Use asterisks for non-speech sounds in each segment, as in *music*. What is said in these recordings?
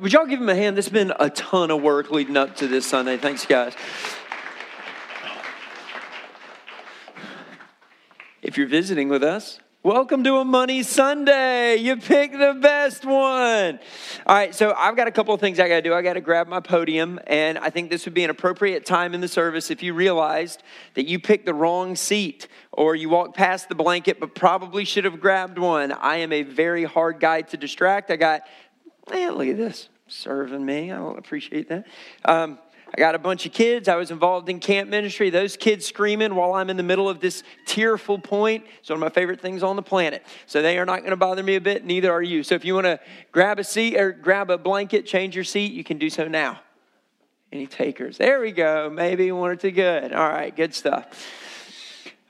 would y'all give him a hand? Has been a ton of work leading up to this Sunday. Thanks, guys. If you're visiting with us, welcome to a Money Sunday. You pick the best one. All right, so I've got a couple of things I got to do. I got to grab my podium, and I think this would be an appropriate time in the service if you realized that you picked the wrong seat or you walked past the blanket but probably should have grabbed one. I am a very hard guy to distract. I got, man, look at this, serving me. I will appreciate that. Um, I got a bunch of kids. I was involved in camp ministry. Those kids screaming while I'm in the middle of this tearful point. It's one of my favorite things on the planet. So they are not going to bother me a bit. Neither are you. So if you want to grab a seat or grab a blanket, change your seat, you can do so now. Any takers? There we go. Maybe one or two. Good. All right. Good stuff.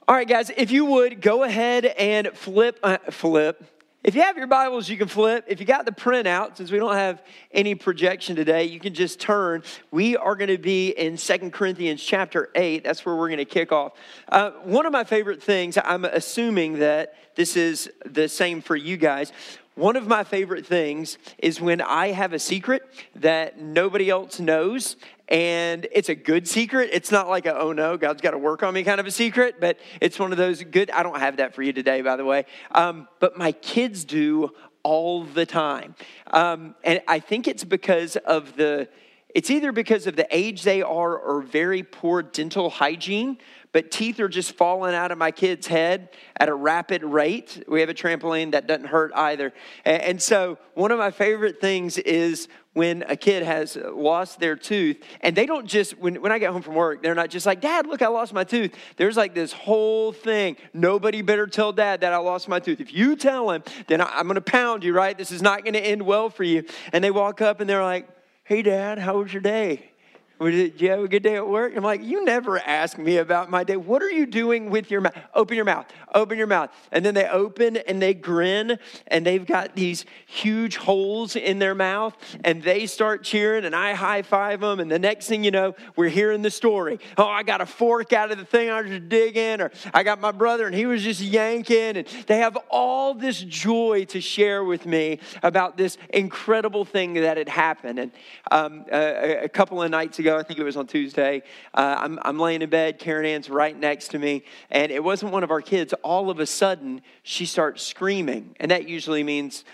All right, guys. If you would go ahead and flip, uh, flip if you have your Bibles, you can flip. If you got the printout, since we don't have any projection today, you can just turn. We are going to be in Second Corinthians chapter 8. That's where we're going to kick off. Uh, one of my favorite things, I'm assuming that this is the same for you guys. One of my favorite things is when I have a secret that nobody else knows, and it's a good secret. It's not like a, oh no, God's got to work on me kind of a secret, but it's one of those good. I don't have that for you today, by the way. Um, but my kids do all the time. Um, and I think it's because of the, it's either because of the age they are or very poor dental hygiene but teeth are just falling out of my kid's head at a rapid rate. We have a trampoline that doesn't hurt either. And so, one of my favorite things is when a kid has lost their tooth, and they don't just, when, when I get home from work, they're not just like, Dad, look, I lost my tooth. There's like this whole thing. Nobody better tell dad that I lost my tooth. If you tell him, then I, I'm gonna pound you, right? This is not gonna end well for you. And they walk up and they're like, Hey, Dad, how was your day? Did you have a good day at work? I'm like, you never ask me about my day. What are you doing with your mouth? Open your mouth. Open your mouth. And then they open and they grin and they've got these huge holes in their mouth and they start cheering and I high five them. And the next thing you know, we're hearing the story. Oh, I got a fork out of the thing I was digging, or I got my brother and he was just yanking. And they have all this joy to share with me about this incredible thing that had happened. And um, a, a couple of nights ago, ago. I think it was on Tuesday. Uh, I'm, I'm laying in bed. Karen Ann's right next to me. And it wasn't one of our kids. All of a sudden, she starts screaming. And that usually means,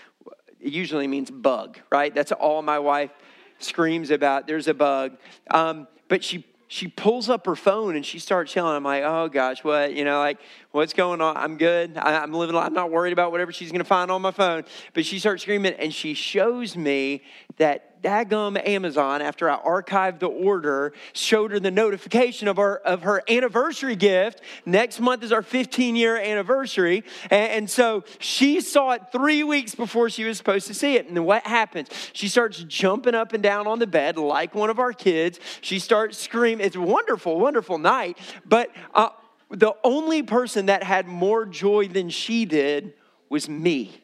it usually means bug, right? That's all my wife screams about. There's a bug. Um, but she she pulls up her phone and she starts yelling. I'm like, oh gosh, what? You know, like, what's going on? I'm good. I, am living. I'm not worried about whatever she's going to find on my phone. But she starts screaming and she shows me that daggum Amazon, after I archived the order, showed her the notification of, our, of her anniversary gift. Next month is our 15 year anniversary. And, and so she saw it three weeks before she was supposed to see it. And what happens? She starts jumping up and down on the bed like one of our kids. She starts screaming. It's a wonderful, wonderful night. But uh, the only person that had more joy than she did was me.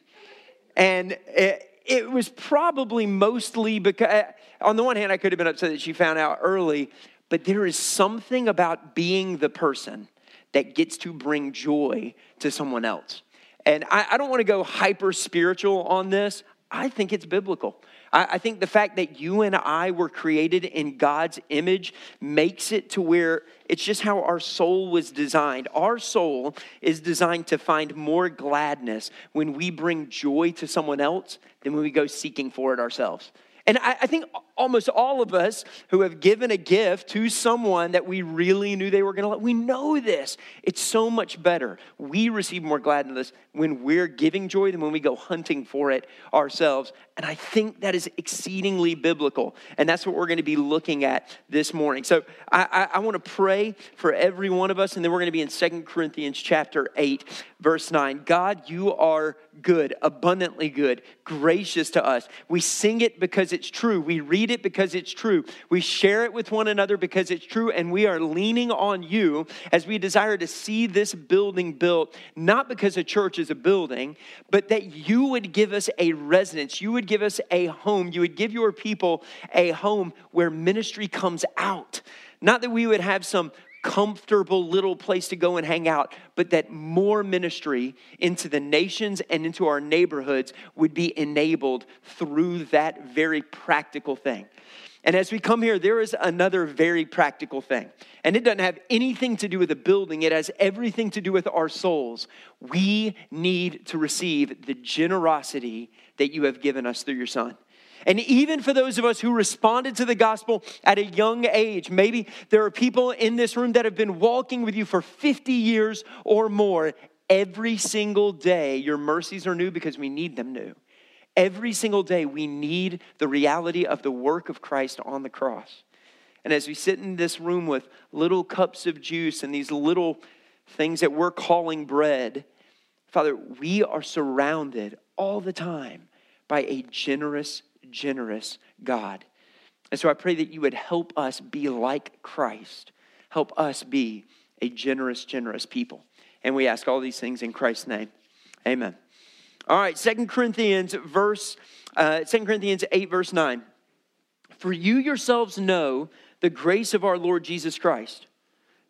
And it, it was probably mostly because, uh, on the one hand, I could have been upset that she found out early, but there is something about being the person that gets to bring joy to someone else. And I, I don't want to go hyper spiritual on this. I think it's biblical. I, think the fact that you and I were created in God's image makes it to where it's just how our soul was designed. Our soul is designed to find more gladness when we bring joy to someone else than when we go seeking for it ourselves. And I, I, think almost all of us who have given a gift to someone that we really knew they were going to love, we know this. It's so much better. We receive more gladness when we're giving joy than when we go hunting for it ourselves. And I think that is exceedingly biblical. And that's what we're going to be looking at this morning. So I, I, I want to pray for every one of us, and then we're going to be in Second Corinthians chapter 8, verse 9. God, you are good, abundantly good, gracious to us. We sing it because it's true. We read it because it's true. We share it with one another because it's true. And we are leaning on you as we desire to see this building built, not because a church is a building, but that you would give us a residence. You would give us a home. You would give your people a home where ministry comes out. Not that we would have some comfortable little place to go and hang out, but that more ministry into the nations and into our neighborhoods would be enabled through that very practical thing. And as we come here, there is another very practical thing. And it doesn't have anything to do with the building, it has everything to do with our souls. We need to receive the generosity that you have given us through your Son. And even for those of us who responded to the gospel at a young age, maybe there are people in this room that have been walking with you for 50 years or more. Every single day, your mercies are new because we need them new. Every single day, we need the reality of the work of Christ on the cross. And as we sit in this room with little cups of juice and these little things that we're calling bread, Father, we are surrounded all the time by a generous generous God. And so I pray that you would help us be like Christ. Help us be a generous, generous people. And we ask all these things in Christ's name. Amen. All right, Second Corinthians verse uh, 2 Corinthians 8, verse 9. For you yourselves know the grace of our Lord Jesus Christ,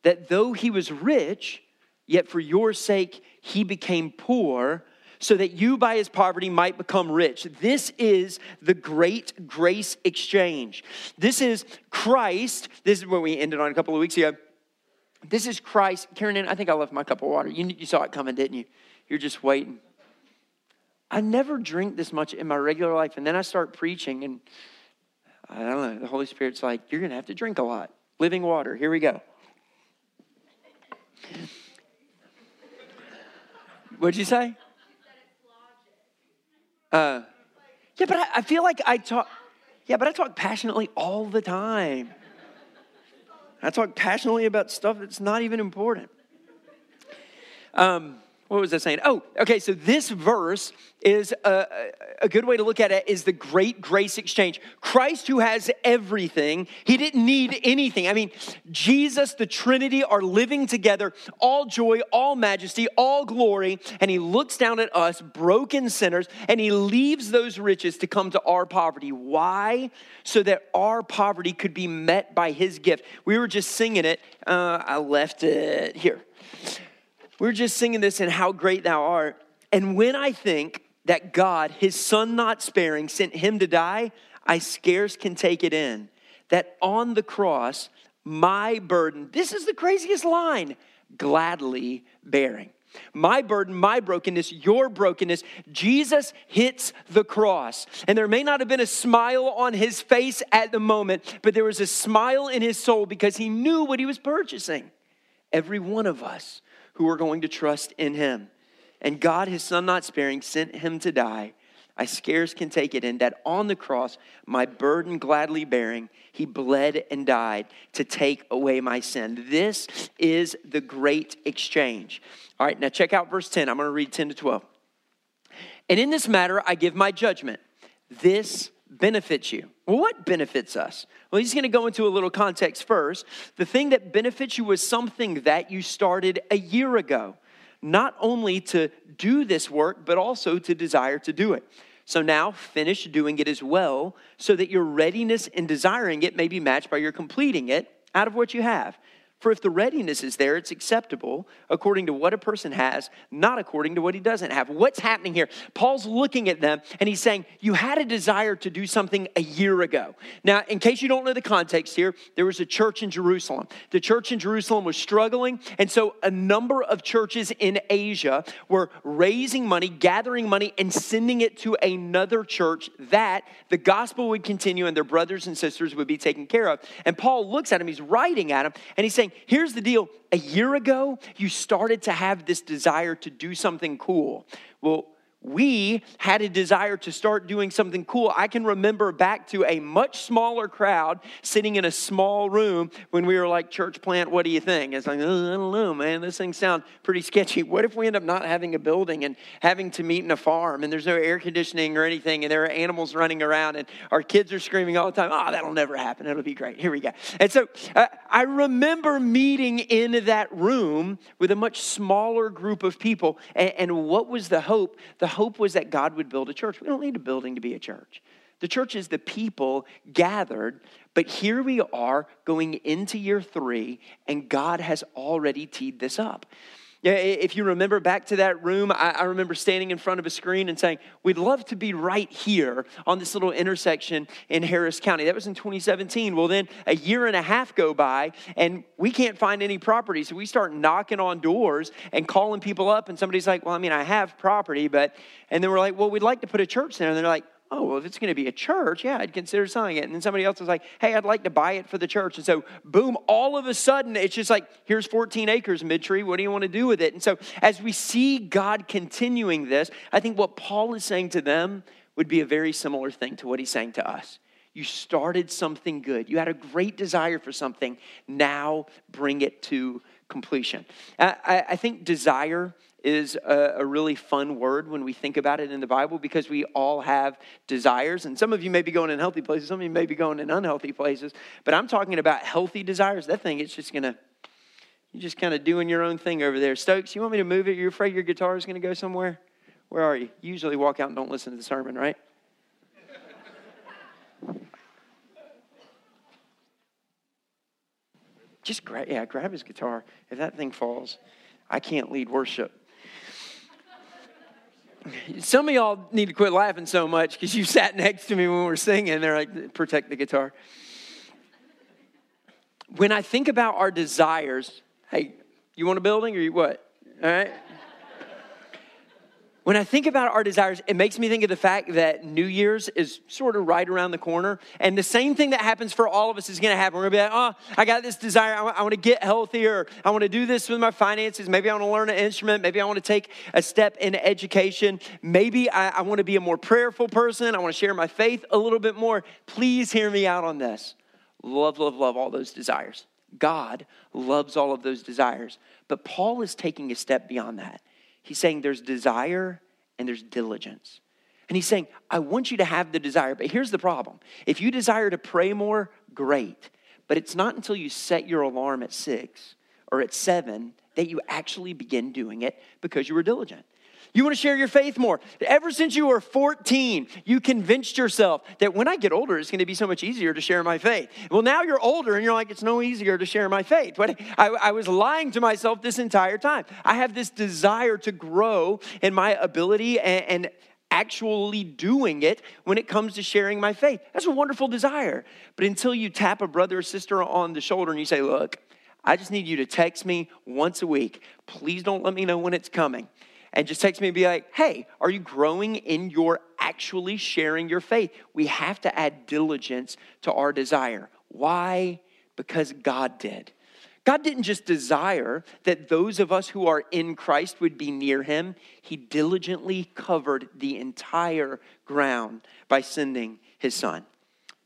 that though he was rich, yet for your sake he became poor so that you by his poverty might become rich. This is the great grace exchange. This is Christ. This is what we ended on a couple of weeks ago. This is Christ. Karen, I think I left my cup of water. You, you saw it coming, didn't you? You're just waiting. I never drink this much in my regular life, and then I start preaching, and I don't know, the Holy Spirit's like, you're going to have to drink a lot. Living water. Here we go. What'd you say? Uh, yeah, but I, I feel like I talk. Yeah, but I talk passionately all the time. I talk passionately about stuff that's not even important. Um, what was I saying? Oh, okay. So this verse is a, a, good way to look at it is the great grace exchange. Christ, who has everything, he didn't need anything. I mean, Jesus, the Trinity are living together, all joy, all majesty, all glory, and he looks down at us, broken sinners, and he leaves those riches to come to our poverty. Why? So that our poverty could be met by his gift. We were just singing it. Uh, I left it here. We are just singing this and how great thou art. And when I think that God, his son not sparing, sent him to die, I scarce can take it in. That on the cross, my burden, this is the craziest line, gladly bearing. My burden, my brokenness, your brokenness. Jesus hits the cross. And there may not have been a smile on his face at the moment, but there was a smile in his soul because he knew what he was purchasing. Every one of us who are going to trust in him. And God, his son not sparing, sent him to die. I scarce can take it in that on the cross, my burden gladly bearing, he bled and died to take away my sin. This is the great exchange. All right, now check out verse 10. I'm going to read 10 to 12. And in this matter, I give my judgment. This benefits you. What benefits us? Well, he's going to go into a little context first. The thing that benefits you was something that you started a year ago, not only to do this work, but also to desire to do it. So now finish doing it as well, so that your readiness in desiring it may be matched by your completing it out of what you have. For if the readiness is there, it's acceptable according to what a person has, not according to what he doesn't have. What's happening here? Paul's looking at them and he's saying, You had a desire to do something a year ago. Now, in case you don't know the context here, there was a church in Jerusalem. The church in Jerusalem was struggling, and so a number of churches in Asia were raising money, gathering money, and sending it to another church that the gospel would continue and their brothers and sisters would be taken care of. And Paul looks at him, he's writing at him, and he's saying, here's the deal. A year ago, you started to have this desire to do something cool. Well, we had a desire to start doing something cool. I can remember back to a much smaller crowd sitting in a small room when we were like, church plant, what do you think? It's like, oh, I don't know, man, this thing sounds pretty sketchy. What if we end up not having a building and having to meet in a farm and there's no air conditioning or anything and there are animals running around and our kids are screaming all the time, oh, that'll never happen. It'll be great. Here we go. And so uh, I remember meeting in that room with a much smaller group of people. And, and what was the hope? The hope was that God would build a church. We don't need a building to be a church. The church is the people gathered, but here we are going into year three, and God has already teed this up. Yeah, if you remember back to that room, I, I, remember standing in front of a screen and saying, We'd love to be right here on this little intersection in Harris County. That was in 2017. Well, then a year and a half go by, and we can't find any property. So we start knocking on doors and calling people up, and somebody's like, Well, I mean, I have property, but, and then we're like, Well, we'd like to put a church there. And they're like, oh, well, if it's going to be a church, yeah, I'd consider selling it. And then somebody else was like, hey, I'd like to buy it for the church. And so, boom, all of a sudden, it's just like, here's 14 acres, Midtree. What do you want to do with it? And so, as we see God continuing this, I think what Paul is saying to them would be a very similar thing to what he's saying to us. You started something good. You had a great desire for something. Now bring it to completion. I, I think desire is a, a, really fun word when we think about it in the Bible because we all have desires. And some of you may be going in healthy places, some of you may be going in unhealthy places. But I'm talking about healthy desires. That thing, it's just going to, you're just kind of doing your own thing over there. Stokes, you want me to move it? You're afraid your guitar is going to go somewhere? Where are you? You usually walk out and don't listen to the sermon, right? just grab, yeah, grab his guitar. If that thing falls, I can't lead worship. Some of y'all need to quit laughing so much because you sat next to me when we were singing. They're like, protect the guitar. When I think about our desires, hey, you want a building or you what? All right. When I think about our desires, it makes me think of the fact that New Year's is sort of right around the corner. And the same thing that happens for all of us is going to happen. We're going to be like, oh, I got this desire. I, I want to get healthier. I want to do this with my finances. Maybe I want to learn an instrument. Maybe I want to take a step in education. Maybe I, I want to be a more prayerful person. I want to share my faith a little bit more. Please hear me out on this. Love, love, love all those desires. God loves all of those desires. But Paul is taking a step beyond that. He's saying there's desire and there's diligence. And he's saying, I want you to have the desire, but here's the problem. If you desire to pray more, great. But it's not until you set your alarm at six or at seven that you actually begin doing it because you were diligent. You want to share your faith more. Ever since you were 14, you convinced yourself that when I get older, it's going to be so much easier to share my faith. Well, now you're older and you're like, it's no easier to share my faith. But I, I was lying to myself this entire time. I have this desire to grow in my ability and, and actually doing it when it comes to sharing my faith. That's a wonderful desire. But until you tap a brother or sister on the shoulder and you say, look, I just need you to text me once a week. Please don't let me know when it's coming and just text me and be like, hey, are you growing in your actually sharing your faith? We have to add diligence to our desire. Why? Because God did. God didn't just desire that those of us who are in Christ would be near him, He diligently covered the entire ground by sending His Son.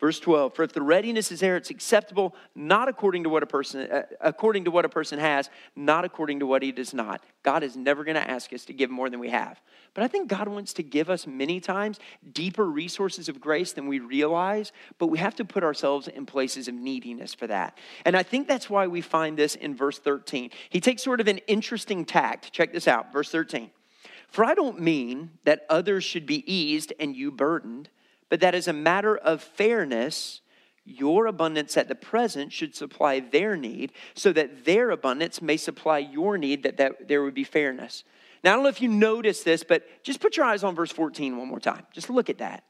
Verse 12, for if the readiness is there, it's acceptable not according to what a person uh, according to what a person has, not according to what he does not. God is never going to ask us to give more than we have. But I think God wants to give us many times deeper resources of grace than we realize, but we have to put ourselves in places of neediness for that. And I think that's why we find this in verse 13. He takes sort of an interesting tact. Check this out, verse 13. For I don't mean that others should be eased and you burdened but that as a matter of fairness, your abundance at the present should supply their need, so that their abundance may supply your need, that, that there would be fairness. Now, I don't know if you notice this, but just put your eyes on verse 14 one more time. Just look at that.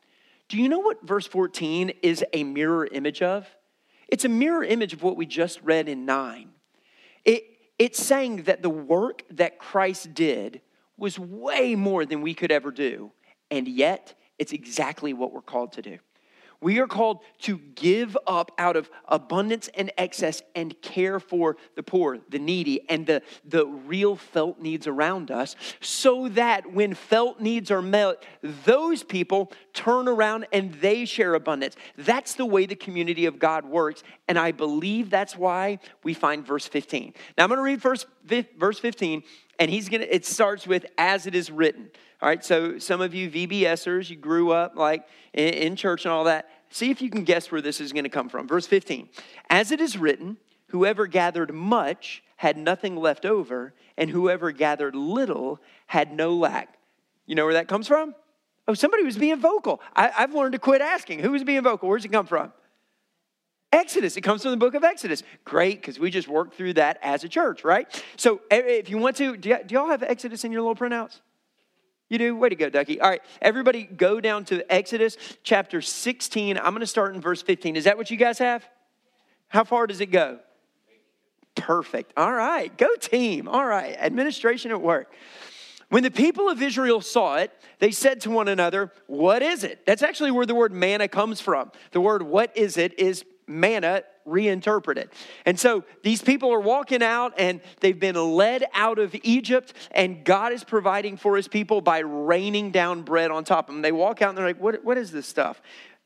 Do you know what verse 14 is a mirror image of? It's a mirror image of what we just read in 9. It, it's saying that the work that Christ did was way more than we could ever do, and yet it's exactly what we're called to do. We are called to give up out of abundance and excess and care for the poor, the needy, and the, the real felt needs around us, so that when felt needs are met, those people turn around and they share abundance. That's the way the community of God works, and I believe that's why we find verse 15. Now I'm going to read verse, verse 15, and he's going to, it starts with, as it is written. All right, so some of you VBSers, you grew up like in, in church and all that. See if you can guess where this is going to come from. Verse 15 As it is written, whoever gathered much had nothing left over, and whoever gathered little had no lack. You know where that comes from? Oh, somebody was being vocal. I, have learned to quit asking. Who was being vocal? Where's it come from? Exodus. It comes from the book of Exodus. Great, because we just worked through that as a church, right? So if you want to, do, y- do y'all have Exodus in your little printouts? You do? Way to go, Ducky. All right, everybody go down to Exodus chapter 16. I'm going to start in verse 15. Is that what you guys have? How far does it go? Perfect. All right, go team. All right, administration at work. When the people of Israel saw it, they said to one another, What is it? That's actually where the word manna comes from. The word what is it is manna reinterpreted. And so these people are walking out and they've been led out of Egypt, and God is providing for his people by raining down bread on top of them. They walk out and they're like, What, what is this stuff?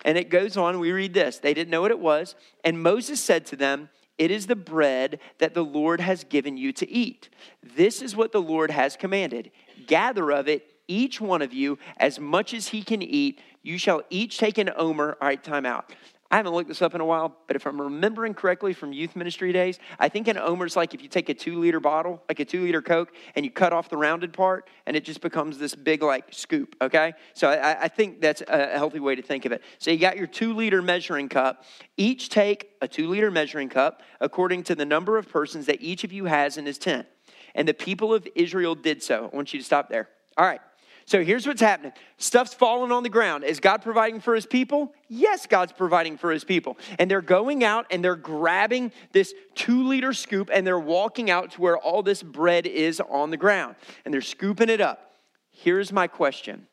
And it goes on, we read this. They didn't know what it was. And Moses said to them, It is the bread that the Lord has given you to eat. This is what the Lord has commanded. Gather of it, each one of you, as much as he can eat. You shall each take an omer. All right, time out. I haven't looked this up in a while, but if I'm remembering correctly from youth ministry days, I think an omer's like if you take a two liter bottle, like a two liter Coke, and you cut off the rounded part, and it just becomes this big like scoop, okay? So I, I think that's a healthy way to think of it. So you got your two liter measuring cup. Each take a two liter measuring cup according to the number of persons that each of you has in his tent. And the people of Israel did so. I want you to stop there. All right. So here's what's happening stuff's falling on the ground. Is God providing for his people? Yes, God's providing for his people. And they're going out and they're grabbing this two liter scoop and they're walking out to where all this bread is on the ground and they're scooping it up. Here's my question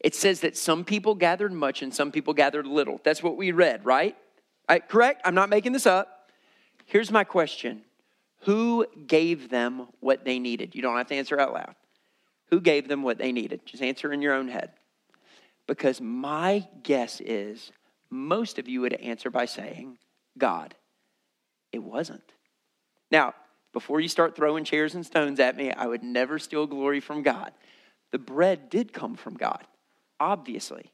it says that some people gathered much and some people gathered little. That's what we read, right? Correct? I'm not making this up. Here's my question Who gave them what they needed? You don't have to answer out loud. Who gave them what they needed? Just answer in your own head. Because my guess is most of you would answer by saying, God. It wasn't. Now, before you start throwing chairs and stones at me, I would never steal glory from God. The bread did come from God, obviously.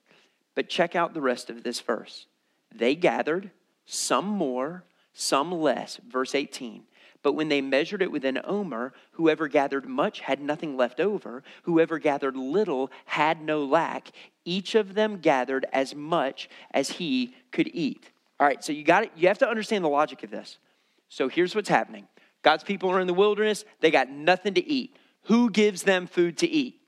But check out the rest of this verse. They gathered, some more, some less. Verse 18. But when they measured it with an omer, whoever gathered much had nothing left over. Whoever gathered little had no lack. Each of them gathered as much as he could eat. All right, so you got it. You have to understand the logic of this. So here's what's happening. God's people are in the wilderness. They got nothing to eat. Who gives them food to eat?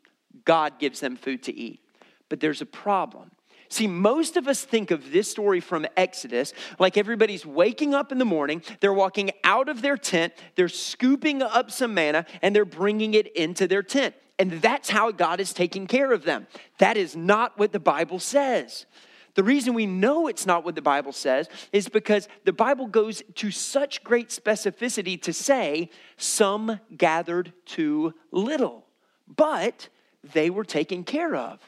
God gives them food to eat. But there's a problem. See, most of us think of this story from Exodus like everybody's waking up in the morning, they're walking out of their tent, they're scooping up some manna, and they're bringing it into their tent. And that's how God is taking care of them. That is not what the Bible says. The reason we know it's not what the Bible says is because the Bible goes to such great specificity to say some gathered too little, but they were taken care of.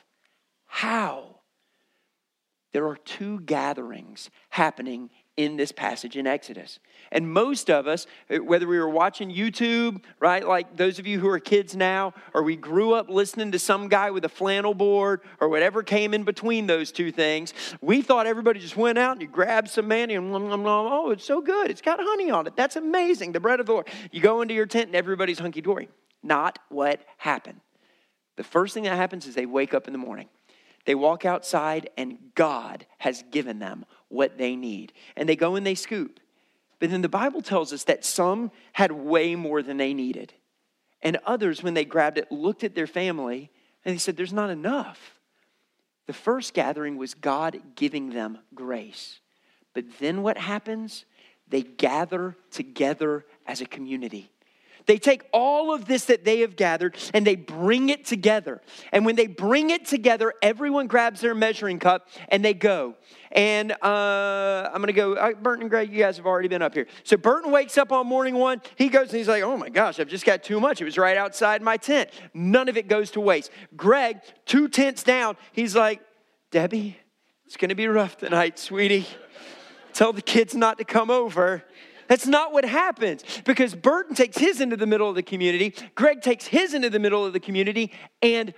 How? There are two gatherings happening in this passage in Exodus. And most of us, eh, whether we were watching YouTube, right, like those of you who are kids now, or we grew up listening to some guy with a flannel board, or whatever came in between those two things, we thought everybody just went out and you grabbed some manna and oh, it's so good. It's got honey on it. That's amazing. The bread of the Lord. You go into your tent and everybody's hunky dory. Not what happened. The first thing that happens is they wake up in the morning. They walk outside, and God has given them what they need. And they go and they scoop. But then the Bible tells us that some had way more than they needed. And others, when they grabbed it, looked at their family and they said, There's not enough. The first gathering was God giving them grace. But then what happens? They gather together as a community. They take all of this that they have gathered and they bring it together. And when they bring it together, everyone grabs their measuring cup and they go. And uh, I'm going to go. Uh, Burton and Greg, you guys have already been up here. So Burton wakes up on morning one. He goes and he's like, oh my gosh, I've just got too much. It was right outside my tent. None of it goes to waste. Greg, two tents down, he's like, Debbie, it's going to be rough tonight, sweetie. Tell the kids not to come over. That's not what happens because Burton takes his into the middle of the community, Greg takes his into the middle of the community, and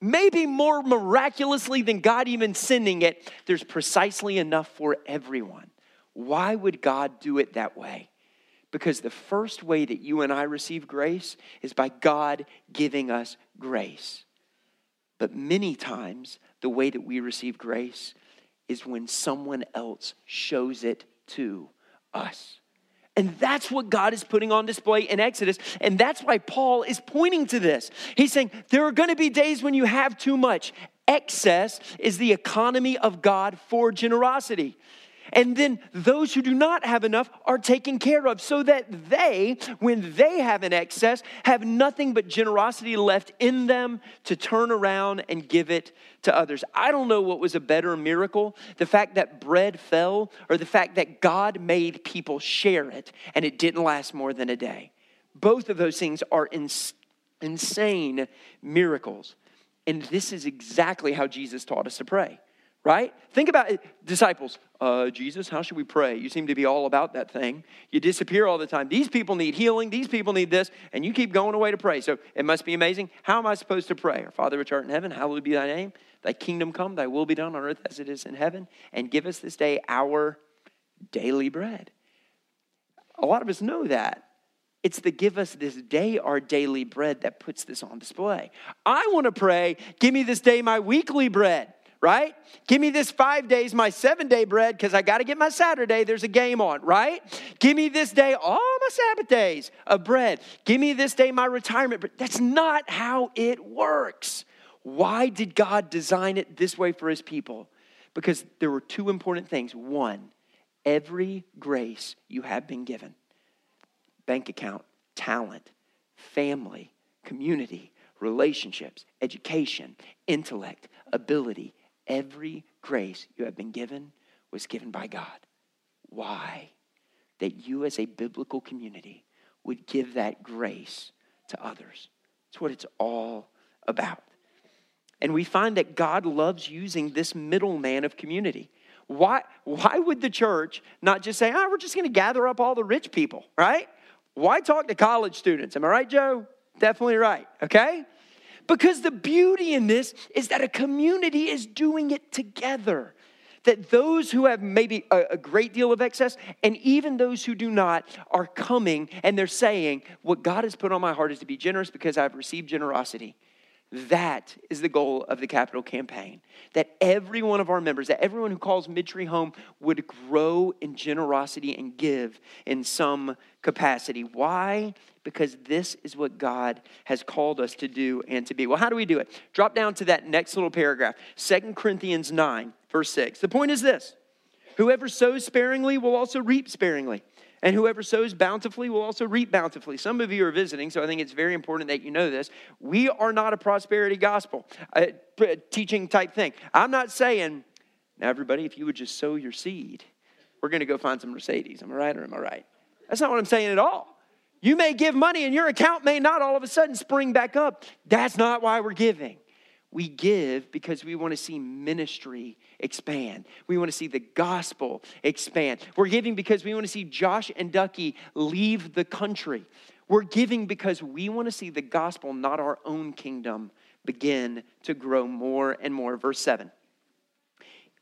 maybe more miraculously than God even sending it, there's precisely enough for everyone. Why would God do it that way? Because the first way that you and I receive grace is by God giving us grace. But many times, the way that we receive grace is when someone else shows it to us. And that's what God is putting on display in Exodus. And that's why Paul is pointing to this. He's saying there are going to be days when you have too much. Excess is the economy of God for generosity. And then those who do not have enough are taken care of so that they, when they have an excess, have nothing but generosity left in them to turn around and give it to others. I don't know what was a better miracle the fact that bread fell or the fact that God made people share it and it didn't last more than a day. Both of those things are ins- insane miracles. And this is exactly how Jesus taught us to pray right? Think about it, disciples. Uh, Jesus, how should we pray? You seem to be all about that thing. You disappear all the time. These people need healing. These people need this, and you keep going away to pray. So it must be amazing. How am I supposed to pray? Our Father which art in heaven, hallowed be thy name. Thy kingdom come, thy will be done on earth as it is in heaven. And give us this day our daily bread. A lot of us know that. It's the give us this day our daily bread that puts this on display. I want to pray, give me this day my weekly bread right? Give me this five days, my seven day bread, because I got to get my Saturday. There's a game on, right? Give me this day, all my Sabbath days of bread. Give me this day, my retirement. But that's not how it works. Why did God design it this way for his people? Because there were two important things. One, every grace you have been given bank account, talent, family, community, relationships, education, intellect, ability, Every grace you have been given was given by God. Why? That you, as a biblical community, would give that grace to others. That's what it's all about. And we find that God loves using this middleman of community. Why, why would the church not just say, oh, we're just going to gather up all the rich people, right? Why talk to college students? Am I right, Joe? Definitely right, okay? Because the beauty in this is that a community is doing it together. That those who have maybe a, a, great deal of excess and even those who do not are coming and they're saying, What God has put on my heart is to be generous because I've received generosity. That is the goal of the capital campaign. That every one of our members, that everyone who calls Midtree home would grow in generosity and give in some capacity. Why? Because this is what God has called us to do and to be. Well, how do we do it? Drop down to that next little paragraph, Second Corinthians 9, verse 6. The point is this whoever sows sparingly will also reap sparingly. And whoever sows bountifully will also reap bountifully. Some of you are visiting, so I think it's very important that you know this. We are not a prosperity gospel a teaching type thing. I'm not saying, now, everybody, if you would just sow your seed, we're going to go find some Mercedes. Am I right or am I right? That's not what I'm saying at all. You may give money and your account may not all of a sudden spring back up. That's not why we're giving. We give because we want to see ministry expand. We want to see the gospel expand. We're giving because we want to see Josh and Ducky leave the country. We're giving because we want to see the gospel, not our own kingdom, begin to grow more and more. Verse 7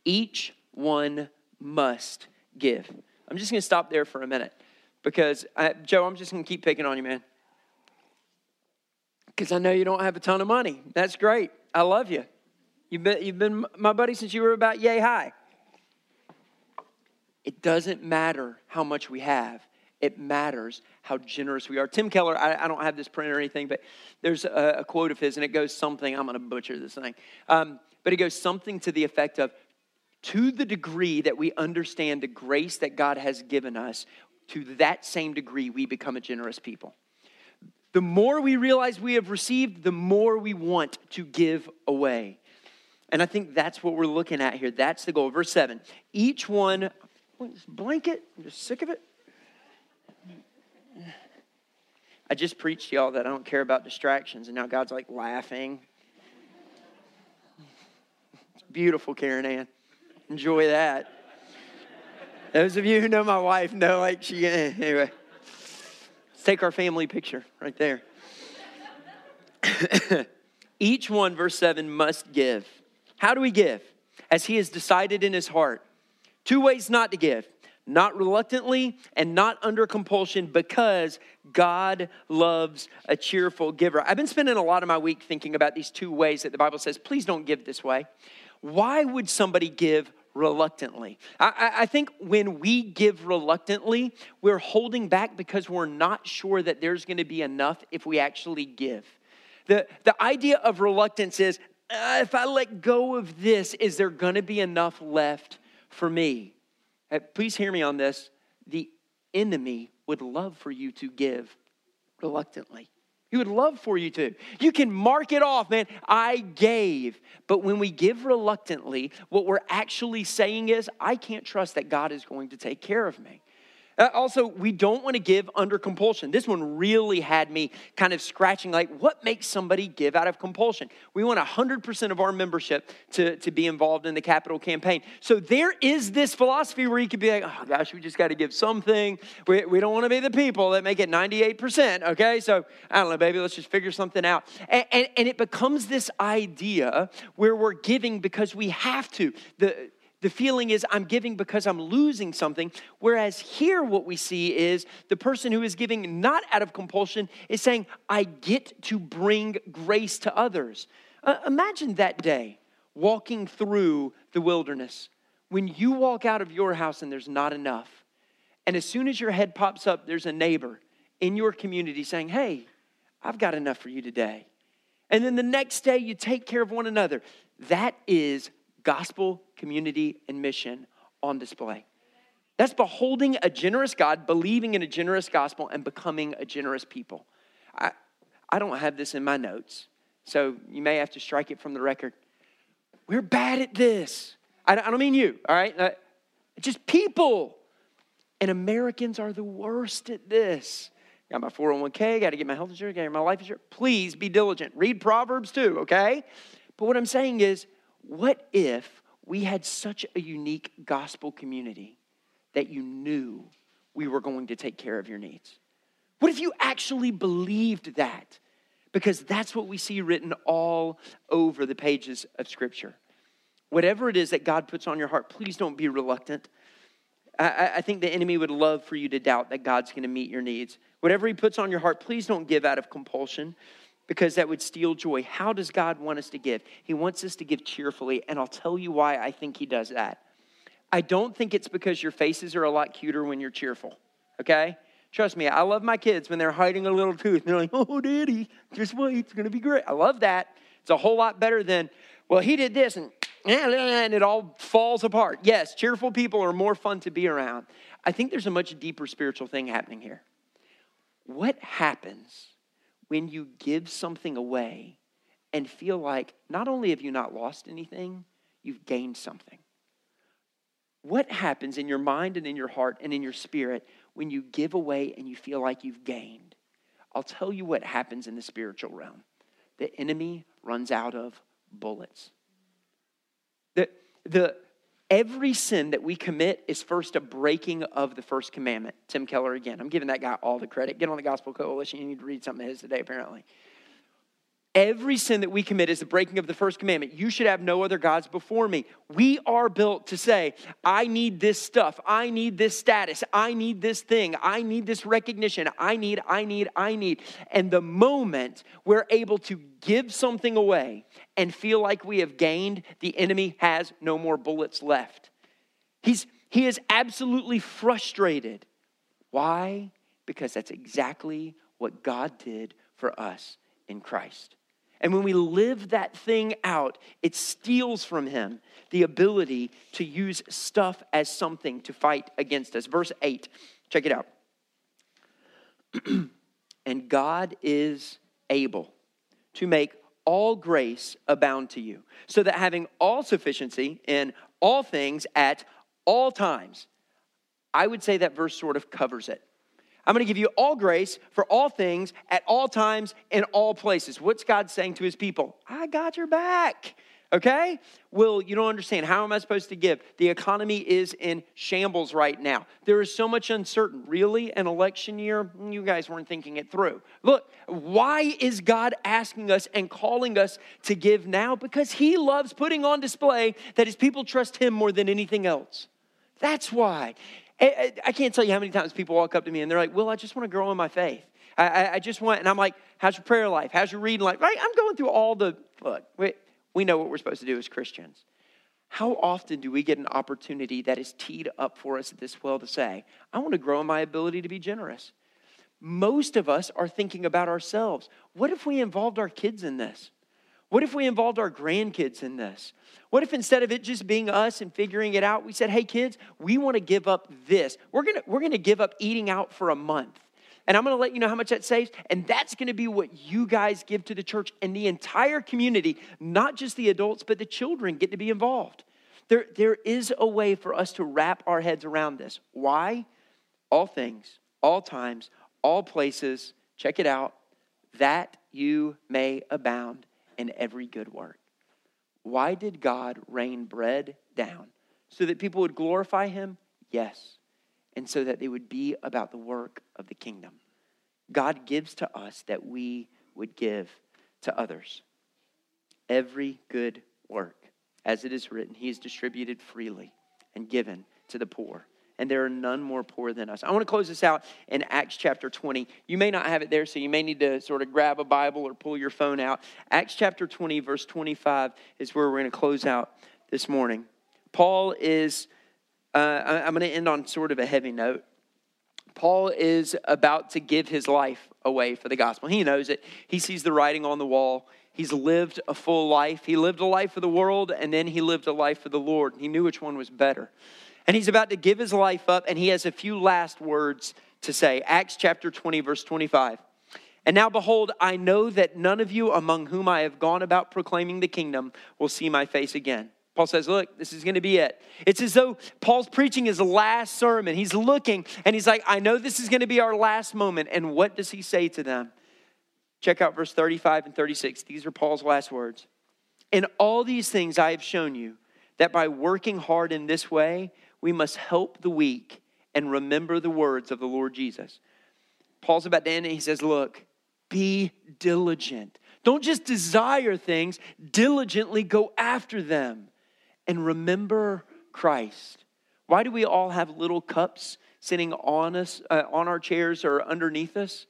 Each one must give. I'm just going to stop there for a minute because, I, Joe, I'm just going to keep picking on you, man. Because I know you don't have a ton of money. That's great. I love you. You've been, you've been my buddy since you were about yay high. It doesn't matter how much we have. It matters how generous we are. Tim Keller, I, I don't have this print or anything, but there's a, a, quote of his, and it goes something, I'm going to butcher this thing, um, but it goes something to the effect of, to the degree that we understand the grace that God has given us, to that same degree we become a generous people. The more we realize we have received, the more we want to give away. And I think that's what we're looking at here. That's the goal. Verse 7 each one, blanket, I'm just sick of it. I just preached y'all that I don't care about distractions, and now God's like laughing. It's beautiful, Karen Ann. Enjoy that. Those of you who know my wife know, like, she, *laughs* anyway Let's take our family picture right there. *coughs* Each one, verse 7, must give. How do we give? As he has decided in his heart. Two ways not to give not reluctantly and not under compulsion because God loves a cheerful giver. I've been spending a lot of my week thinking about these two ways that the Bible says, please don't give this way. Why would somebody give reluctantly? I, I think when we give reluctantly, we're holding back because we're not sure that there's going to be enough if we actually give. The, the idea of reluctance is uh, if I let go of this, is there going to be enough left for me? Uh, please hear me on this. The enemy would love for you to give reluctantly. He would love for you to. You can mark it off, man. I gave. But when we give reluctantly, what we're actually saying is, I can't trust that God is going to take care of me. Uh, also, we don't want to give under compulsion. This one really had me kind of scratching like, what makes somebody give out of compulsion? We want 100% of our membership to, to be involved in the capital campaign. So there is this philosophy where you could be like, oh gosh, we just got to give something. We, we don't want to be the people that make it 98%, okay? So I don't know, baby, let's just figure something out. And, and, and it becomes this idea where we're giving because we have to. The, the feeling is, I'm giving because I'm losing something. Whereas here, what we see is the person who is giving not out of compulsion is saying, I get to bring grace to others. Uh, imagine that day walking through the wilderness when you walk out of your house and there's not enough. And as soon as your head pops up, there's a neighbor in your community saying, Hey, I've got enough for you today. And then the next day, you take care of one another. That is gospel, community, and mission on display. That's beholding a generous God, believing in a generous gospel, and becoming a generous people. I, I don't have this in my notes, so you may have to strike it from the record. We're bad at this. I, I don't mean you, all right? Uh, just people. And Americans are the worst at this. Got my 401k, got to get my health insurance, got to get my life insurance. Please be diligent. Read Proverbs too, okay? But what I'm saying is, what if we had such a unique gospel community that you knew we were going to take care of your needs? What if you actually believed that? Because that's what we see written all over the pages of Scripture. Whatever it is that God puts on your heart, please don't be reluctant. I, I think the enemy would love for you to doubt that God's going to meet your needs. Whatever He puts on your heart, please don't give out of compulsion because that would steal joy. How does God want us to give? He wants us to give cheerfully, and I'll tell you why I think He does that. I don't think it's because your faces are a lot cuter when you're cheerful, okay? Trust me, I love my kids when they're hiding a little tooth. And they're like, oh, daddy, just wait, it's gonna be great. I love that. It's a whole lot better than, well, he did this *sniffs* and, and it all falls apart. Yes, cheerful people are more fun to be around. I think there's a much deeper spiritual thing happening here. What happens when you give something away and feel like not only have you not lost anything, you've gained something. What happens in your mind and in your heart and in your spirit when you give away and you feel like you've gained? I'll tell you what happens in the spiritual realm. The enemy runs out of bullets. The, the, every sin that we commit is first a breaking of the first commandment. Tim Keller again. I'm giving that guy all the credit. Get on the Gospel Coalition. You need to read something of his today, apparently. Every sin that we commit is the breaking of the first commandment. You should have no other gods before me. We are built to say, I need this stuff. I need this status. I need this thing. I need this recognition. I need, I need, I need. And the moment we're able to give something away and feel like we have gained, the enemy has no more bullets left. He's, he is absolutely frustrated. Why? Because that's exactly what God did for us in Christ. And when we live that thing out, it steals from him the ability to use stuff as something to fight against us. Verse 8, check it out. *clears throat* and God is able to make all grace abound to you, so that having all sufficiency in all things at all times, I would say that verse sort of covers it. I'm going to give you all grace for all things at all times in all places. What's God saying to his people? I got your back. Okay? Well, you don't understand. How am I supposed to give? The economy is in shambles right now. There is so much uncertain. Really? An election year? Mm, you guys weren't thinking it through. Look, why is God asking us and calling us to give now? Because He loves putting on display that His people trust Him more than anything else. That's why. Uh, I can't tell you how many times people walk up to me and they're like, Well, I just want to grow in my faith. I, I, I just want, and I'm like, How's your prayer life? How's your reading life? Right? I'm going through all the, look, we, we know what we're supposed to do as Christians. How often do we get an opportunity that is teed up for us at this well to say, I want to grow in my ability to be generous? Most of us are thinking about ourselves. What if we involved our kids in this? What if we involved our grandkids in this? What if instead of it just being us and figuring it out, we said, hey, kids, we want to give up this. We're going we're to give up eating out for a month. And I'm going to let you know how much that saves. And that's going to be what you guys give to the church and the entire community, not just the adults, but the children get to be involved. There, there is a way for us to wrap our heads around this. Why? All things, all times, all places, check it out, that you may abound in every good work. Why did God rain bread down? So that people would glorify him? Yes. And so that they would be about the work of the kingdom. God gives to us that we would give to others. Every good work, as it is written, he is distributed freely and given to the poor and there are none more poor than us. I want to close this out in Acts chapter 20. You may not have it there, so you may need to sort of grab a Bible or pull your phone out. Acts chapter 20, verse 25 is where we're going to close out this morning. Paul is, uh, I'm going to end on sort of a heavy note. Paul is about to give his life away for the gospel. He knows it. He sees the writing on the wall. He's lived a full life. He lived a life for the world, and then he lived a life for the Lord. He knew which one was better. And he's about to give his life up, and he has a few last words to say. Acts chapter 20, verse 25. And now, behold, I know that none of you among whom I have gone about proclaiming the kingdom will see my face again. Paul says, Look, this is going to be it. It's as though Paul's preaching his last sermon. He's looking and he's like, I know this is going to be our last moment. And what does he say to them? Check out verse 35 and 36. These are Paul's last words. In all these things I have shown you that by working hard in this way, we must help the weak and remember the words of the Lord Jesus. Paul's about to end it. He says, Look, be diligent. Don't just desire things, diligently go after them and remember Christ. Why do we all have little cups sitting on us, uh, on our chairs or underneath us?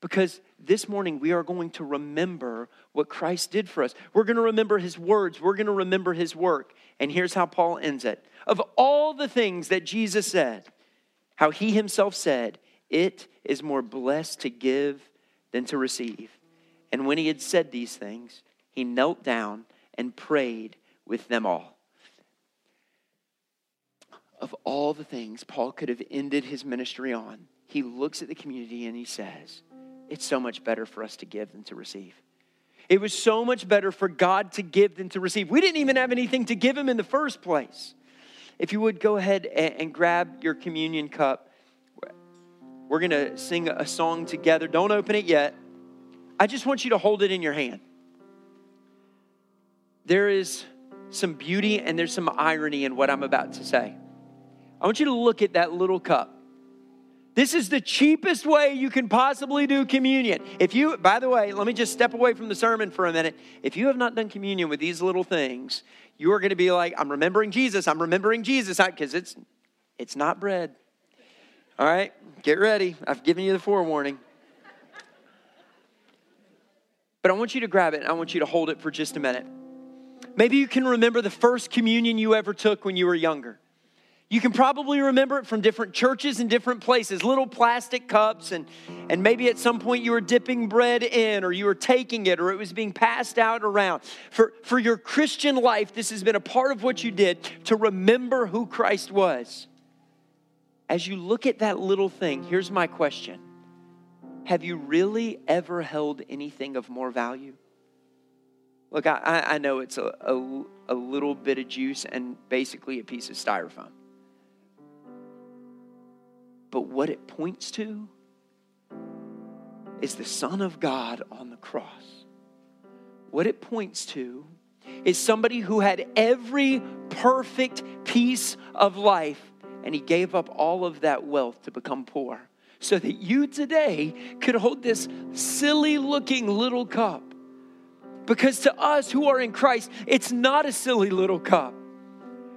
Because this morning we are going to remember what Christ did for us. We're going to remember his words, we're going to remember his work. And here's how Paul ends it of all the things that Jesus said, how he himself said, It is more blessed to give than to receive. And when he had said these things, he knelt down and prayed with them all. Of all the things Paul could have ended his ministry on, he looks at the community and he says, It's so much better for us to give than to receive. It was so much better for God to give than to receive. We didn't even have anything to give him in the first place if you would go ahead and, grab your communion cup. We're going to sing a song together. Don't open it yet. I just want you to hold it in your hand. There is some beauty and there's some irony in what I'm about to say. I want you to look at that little cup. This is the cheapest way you can possibly do communion. If you, by the way, let me just step away from the sermon for a minute. If you have not done communion with these little things, you are going to be like, I'm remembering Jesus, I'm remembering Jesus, because it's, it's not bread. All right, get ready. I've given you the forewarning. But I want you to grab it I want you to hold it for just a minute. Maybe you can remember the first communion you ever took when you were younger. You can probably remember it from different churches and different places, little plastic cups, and, and maybe at some point you were dipping bread in, or you were taking it, or it was being passed out around. For, for your Christian life, this has been a part of what you did to remember who Christ was. As you look at that little thing, here's my question Have you really ever held anything of more value? Look, I, I know it's a, a, a little bit of juice and basically a piece of styrofoam. But what it points to is the Son of God on the cross. What it points to is somebody who had every perfect piece of life, and he gave up all of that wealth to become poor so that you today could hold this silly looking little cup. Because to us who are in Christ, it's not a silly little cup.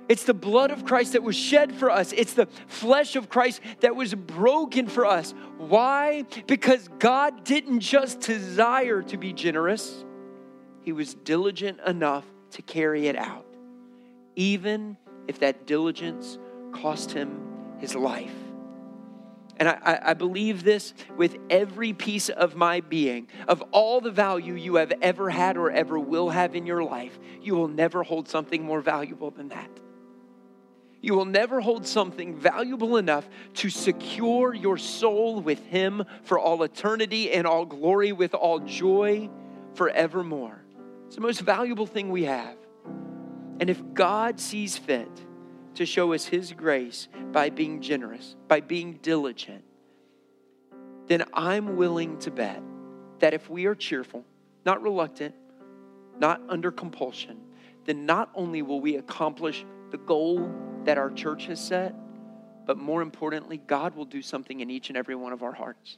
It's the blood of Christ that was shed for us. It's the flesh of Christ that was broken for us. Why? Because God didn't just desire to be generous, He was diligent enough to carry it out, even if that diligence cost Him His life. And I, I, believe this with every piece of my being. Of all the value you have ever had or ever will have in your life, you will never hold something more valuable than that. You will never hold something valuable enough to secure your soul with Him for all eternity and all glory with all joy forevermore. It's the most valuable thing we have. And if God sees fit, to show us His grace by being generous, by being diligent, then I'm willing to bet that if we are cheerful, not reluctant, not under compulsion, then not only will we accomplish the goal that our church has set, but more importantly, God will do something in each and every one of our hearts.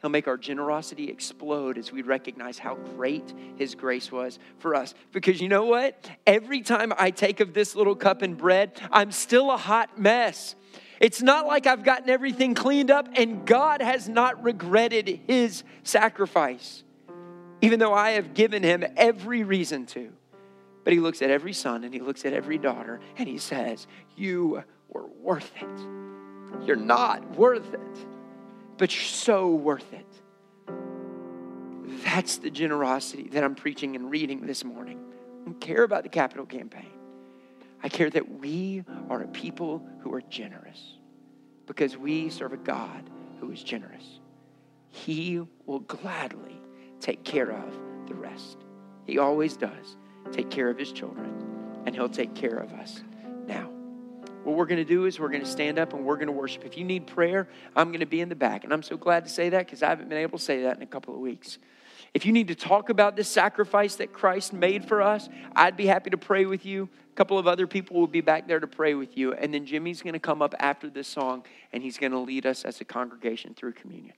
He'll make our generosity explode as we recognize how great His grace was for us. Because you know what? Every time I take of this little cup and bread, I'm still a hot mess. It's not like I've gotten everything cleaned up, and God has not regretted His sacrifice, even though I have given Him every reason to. But He looks at every son and He looks at every daughter, and He says, You were worth it. You're not worth it but you're so worth it. That's the generosity that I'm preaching and reading this morning. I don't care about the capital campaign. I care that we are a people who are generous because we serve a God who is generous. He will gladly take care of the rest. He always does take care of his children, and he'll take care of us now. What we're going to do is we're going to stand up and we're going to worship. If you need prayer, I'm going to be in the back. And I'm so glad to say that because I haven't been able to say that in a couple of weeks. If you need to talk about this sacrifice that Christ made for us, I'd be happy to pray with you. A couple of other people will be back there to pray with you. And then Jimmy's going to come up after this song and he's going to lead us as a congregation through communion.